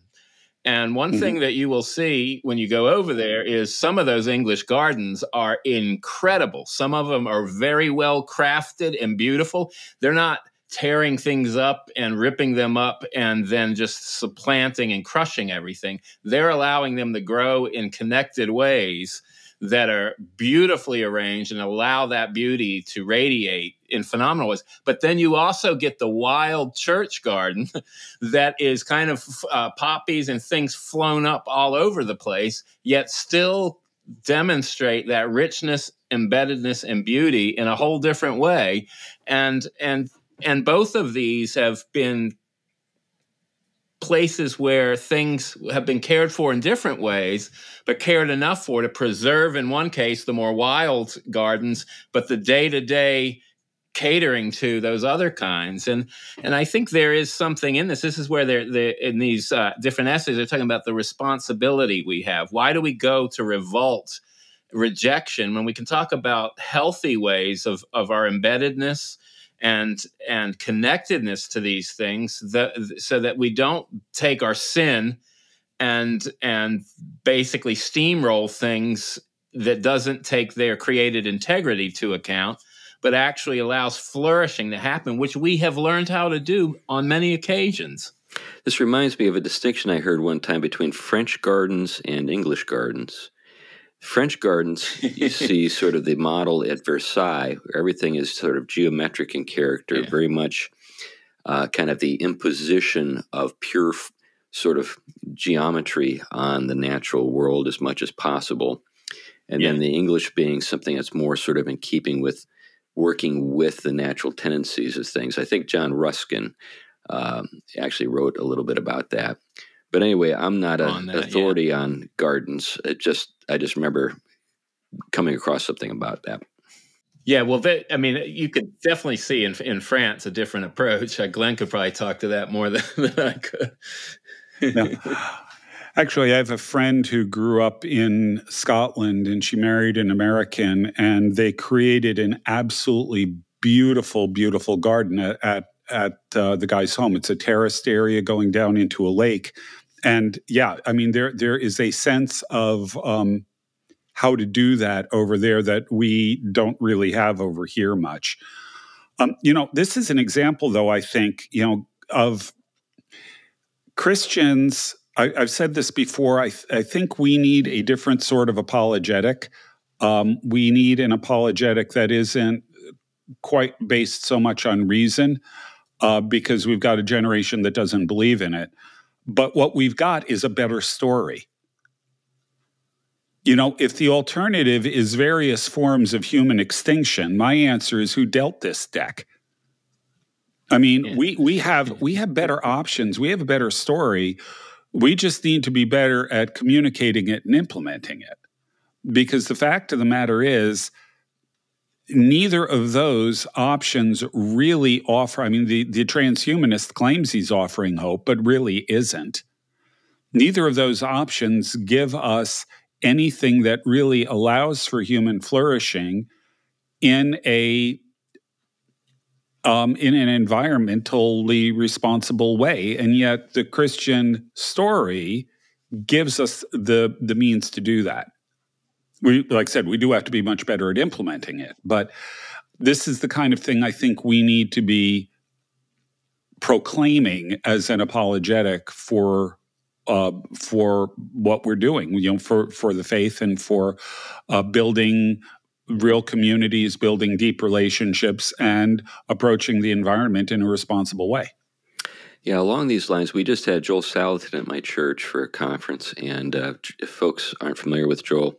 And one mm-hmm. thing that you will see when you go over there is some of those English gardens are incredible. Some of them are very well crafted and beautiful. They're not tearing things up and ripping them up and then just supplanting and crushing everything. They're allowing them to grow in connected ways that are beautifully arranged and allow that beauty to radiate in phenomenal ways. But then you also get the wild church garden that is kind of uh, poppies and things flown up all over the place, yet still demonstrate that richness embeddedness and beauty in a whole different way and and and both of these have been places where things have been cared for in different ways, but cared enough for to preserve, in one case, the more wild gardens, but the day to day catering to those other kinds. And and I think there is something in this. This is where they're, they're in these uh, different essays, they're talking about the responsibility we have. Why do we go to revolt? rejection when we can talk about healthy ways of, of our embeddedness and and connectedness to these things that, so that we don't take our sin and and basically steamroll things that doesn't take their created integrity to account but actually allows flourishing to happen which we have learned how to do on many occasions.
This reminds me of a distinction i heard one time between french gardens and english gardens French gardens, you see sort of the model at Versailles, where everything is sort of geometric in character, yeah. very much uh, kind of the imposition of pure f- sort of geometry on the natural world as much as possible. And yeah. then the English being something that's more sort of in keeping with working with the natural tendencies of things. I think John Ruskin um, actually wrote a little bit about that. But anyway, I'm not an authority yeah. on gardens. It just I just remember coming across something about that.
Yeah, well, I mean, you could definitely see in in France a different approach. Uh, Glenn could probably talk to that more than, than I could.
Actually, I have a friend who grew up in Scotland and she married an American, and they created an absolutely beautiful, beautiful garden at at, at uh, the guy's home. It's a terraced area going down into a lake, and yeah, I mean there there is a sense of um, how to do that over there that we don't really have over here much. Um, you know, this is an example, though. I think you know of Christians. I, have said this before. I, th- I, think we need a different sort of apologetic. Um, we need an apologetic that isn't quite based so much on reason, uh, because we've got a generation that doesn't believe in it. But what we've got is a better story. You know, if the alternative is various forms of human extinction, my answer is who dealt this deck? I mean, yeah. we we have we have better options. We have a better story. We just need to be better at communicating it and implementing it. Because the fact of the matter is, neither of those options really offer. I mean, the, the transhumanist claims he's offering hope, but really isn't. Neither of those options give us anything that really allows for human flourishing in a um, in an environmentally responsible way, and yet the Christian story gives us the the means to do that we like I said, we do have to be much better at implementing it. But this is the kind of thing I think we need to be proclaiming as an apologetic for uh, for what we're doing, you know, for for the faith and for uh, building real communities, building deep relationships, and approaching the environment in a responsible way.
Yeah, along these lines, we just had Joel Salatin at my church for a conference, and uh, if folks aren't familiar with Joel,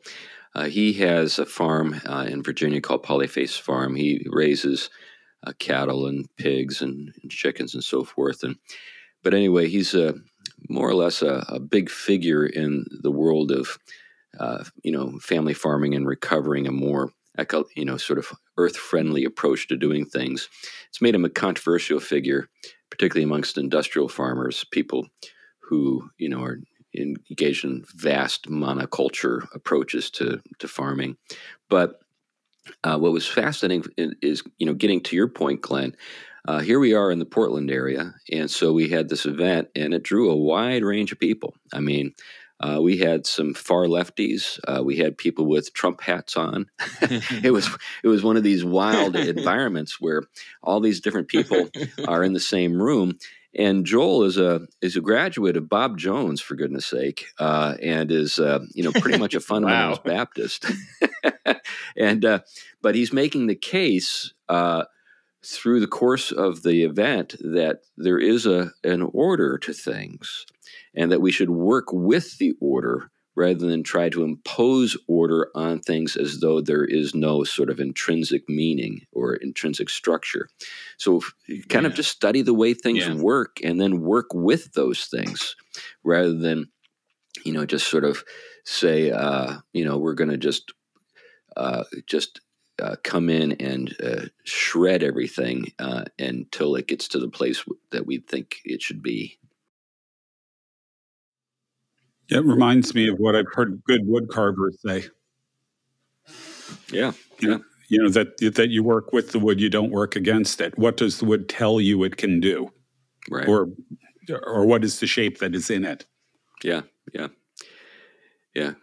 uh, he has a farm uh, in Virginia called Polyface Farm. He raises uh, cattle and pigs and, and, chickens and so forth. And but anyway, he's a more or less a, a big figure in the world of uh, you know family farming and recovering a more eco, you know sort of earth friendly approach to doing things. It's made him a controversial figure, particularly amongst industrial farmers, people who you know are engaged in vast monoculture approaches to to farming. But uh, what was fascinating is you know getting to your point, Glenn. Uh, here we are in the Portland area, and so we had this event, and it drew a wide range of people. I mean, uh, we had some far lefties. Uh, we had people with Trump hats on. it was it was one of these wild environments where all these different people are in the same room. And Joel is a is a graduate of Bob Jones, for goodness sake, uh, and is uh, you know pretty much a fundamentalist wow. Baptist. and uh, but he's making the case uh, through the course of the event that there is a an order to things and that we should work with the order rather than try to impose order on things as though there is no sort of intrinsic meaning or intrinsic structure. So kind yeah. of just study the way things yeah. work and then work with those things rather than you know just sort of say uh, you know we're going to just uh, just uh, come in and uh, shred everything uh, until it gets to the place that we think it should be.
It reminds me of what I've heard good wood carvers say.
Yeah,
yeah. You know that that you work with the wood, you don't work against it. What does the wood tell you it can do,
right?
Or or what is the shape that is in it?
Yeah, yeah, yeah.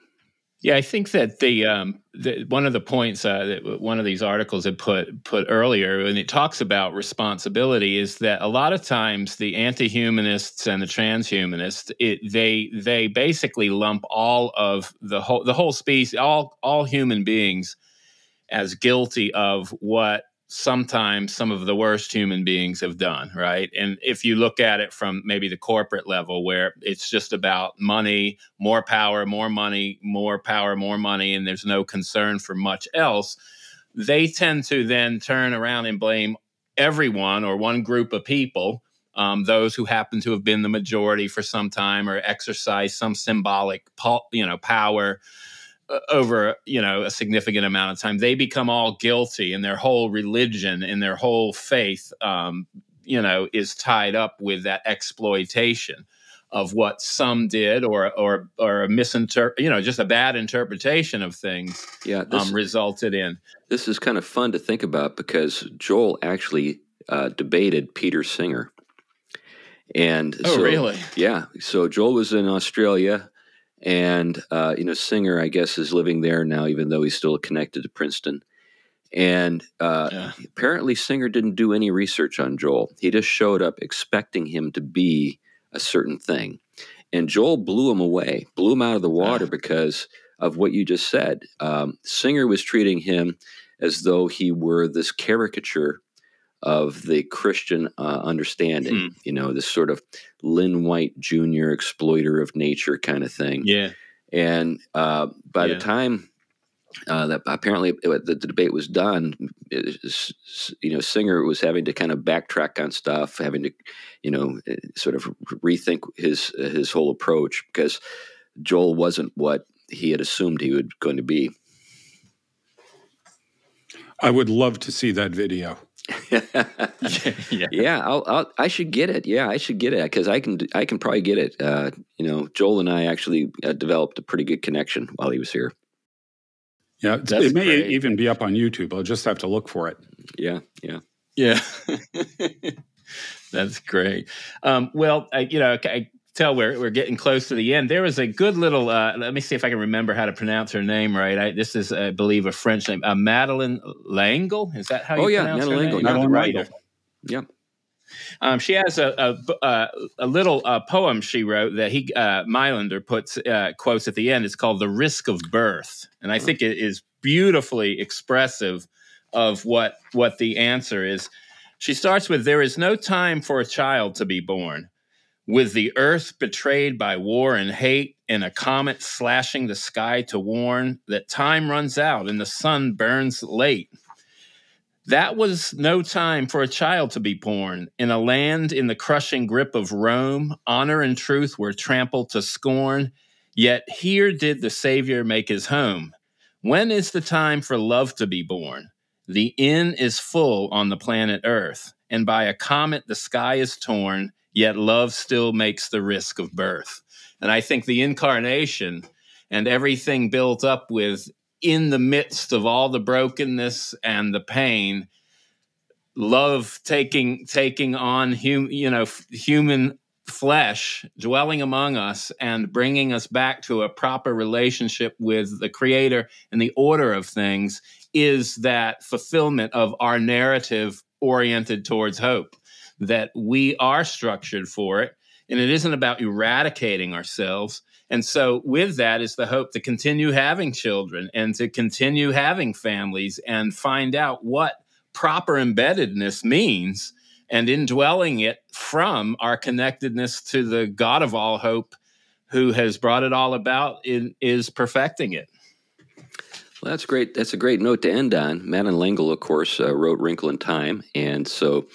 Yeah, I think that the, um, the one of the points uh, that one of these articles had put put earlier, and it talks about responsibility, is that a lot of times the anti-humanists and the transhumanists, it, they they basically lump all of the whole the whole species, all all human beings, as guilty of what sometimes some of the worst human beings have done, right? And if you look at it from maybe the corporate level, where it's just about money, more power, more money, more power, more money, and there's no concern for much else, they tend to then turn around and blame everyone or one group of people. Um, those who happen to have been the majority for some time or exercise some symbolic, you know, power over you know a significant amount of time. They become all guilty and their whole religion and their whole faith um, you know is tied up with that exploitation of what some did or or or a misinterpret you know just a bad interpretation of things
yeah this,
um, resulted in.
This is kind of fun to think about because joel actually uh, debated peter singer. And
oh
so,
really?
Yeah so joel was in australia and uh, you know singer i guess is living there now even though he's still connected to princeton and uh, yeah. apparently singer didn't do any research on joel he just showed up expecting him to be a certain thing and joel blew him away blew him out of the water yeah. because of what you just said um, singer was treating him as though he were this caricature of the Christian uh, understanding. Hmm. You know, this sort of Lynn White Jr. exploiter of nature kind of thing.
Yeah.
And uh, by yeah. the time uh, that apparently the, the, debate was done, was, you know, Singer was having to kind of backtrack on stuff, having to, you know, eh, sort of rethink his his whole approach because Joel wasn't what he had assumed he was going to be.
I would love to see that video.
yeah, yeah. I'll, I'll, i should get it. Yeah, I should get it because I can. I can probably get it. Uh, you know, Joel and I actually uh, developed a pretty good connection while he was here.
Yeah, it may great. even be up on YouTube. I'll just have to look for it.
Yeah, yeah,
yeah. That's great. Um, well, I, you know, I, tell we're, we're getting close to the end. There was a good little, uh, let me see if I can remember how to pronounce her name right. I, this is, I believe, a French name, uh, Madeleine L'Engle. Is that how you oh, yeah, pronounce Madeleine her name?
Madeleine L'Engle. Yep.
Um, she has a a, uh, a little uh, poem she wrote that he uh, Meilaender puts uh, quotes at the end. It's called "The Risk of Birth," and I think it is beautifully expressive of what what the answer is. She starts with, "There is no time for a child to be born. With the earth betrayed by war and hate, and a comet slashing the sky to warn that time runs out and the sun burns late. That was no time for a child to be born. In a land in the crushing grip of Rome, honor and truth were trampled to scorn. Yet here did the Savior make his home. When is the time for love to be born? The inn is full on the planet Earth, and by a comet the sky is torn, yet love still makes the risk of birth. And I think the incarnation and everything built up with in the midst of all the brokenness and the pain love taking taking on hum, you know human flesh dwelling among us and bringing us back to a proper relationship with the creator and the order of things is that fulfillment of our narrative oriented towards hope that we are structured for it and it isn't about eradicating ourselves and so, with that is the hope to continue having children and to continue having families and find out what proper embeddedness means and indwelling it from our connectedness to the God of all hope who has brought it all about in, is perfecting it.
Well, that's great. That's a great note to end on. Madeleine L'Engle, of course, uh, wrote *Wrinkle in Time*, and so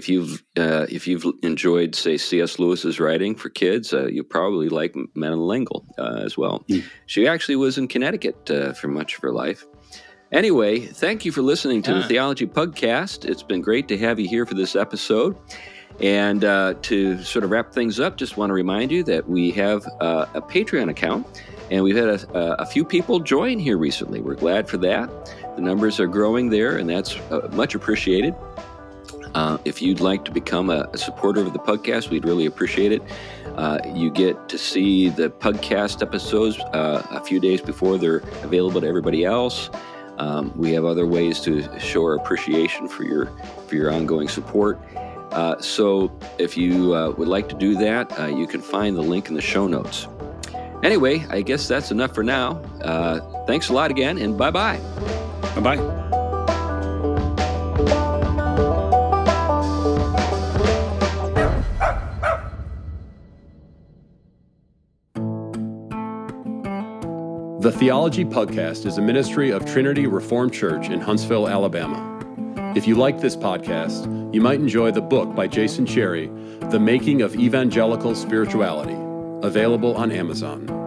if you've uh, if you've enjoyed, say, C.S. Lewis's writing for kids, uh, you probably like Madeleine L'Engle uh, as well. Mm. She actually was in Connecticut uh, for much of her life. Anyway, thank you for listening to the Theology Pugcast. It's been great to have you here for this episode. And uh, to sort of wrap things up, just want to remind you that we have uh, a Patreon account and we've had a, a, few people join here recently. We're glad for that. The numbers are growing there, and that's uh, much appreciated. Uh, if you'd like to become a, a, supporter of the podcast, we'd really appreciate it. Uh, you get to see the podcast episodes uh, a few days before they're available to everybody else. Um, we have other ways to show our appreciation for your for your ongoing support. Uh, so, if you uh, would like to do that, you can find the link in the show notes. Anyway, I guess that's enough for now. Thanks a lot again, and bye bye.
Bye bye.
The Theology Pugcast is a ministry of Trinity Reformed Church in Huntsville, Alabama. If you like this podcast, you might enjoy the book by Jason Cherry, The Making of Evangelical Spirituality available on Amazon.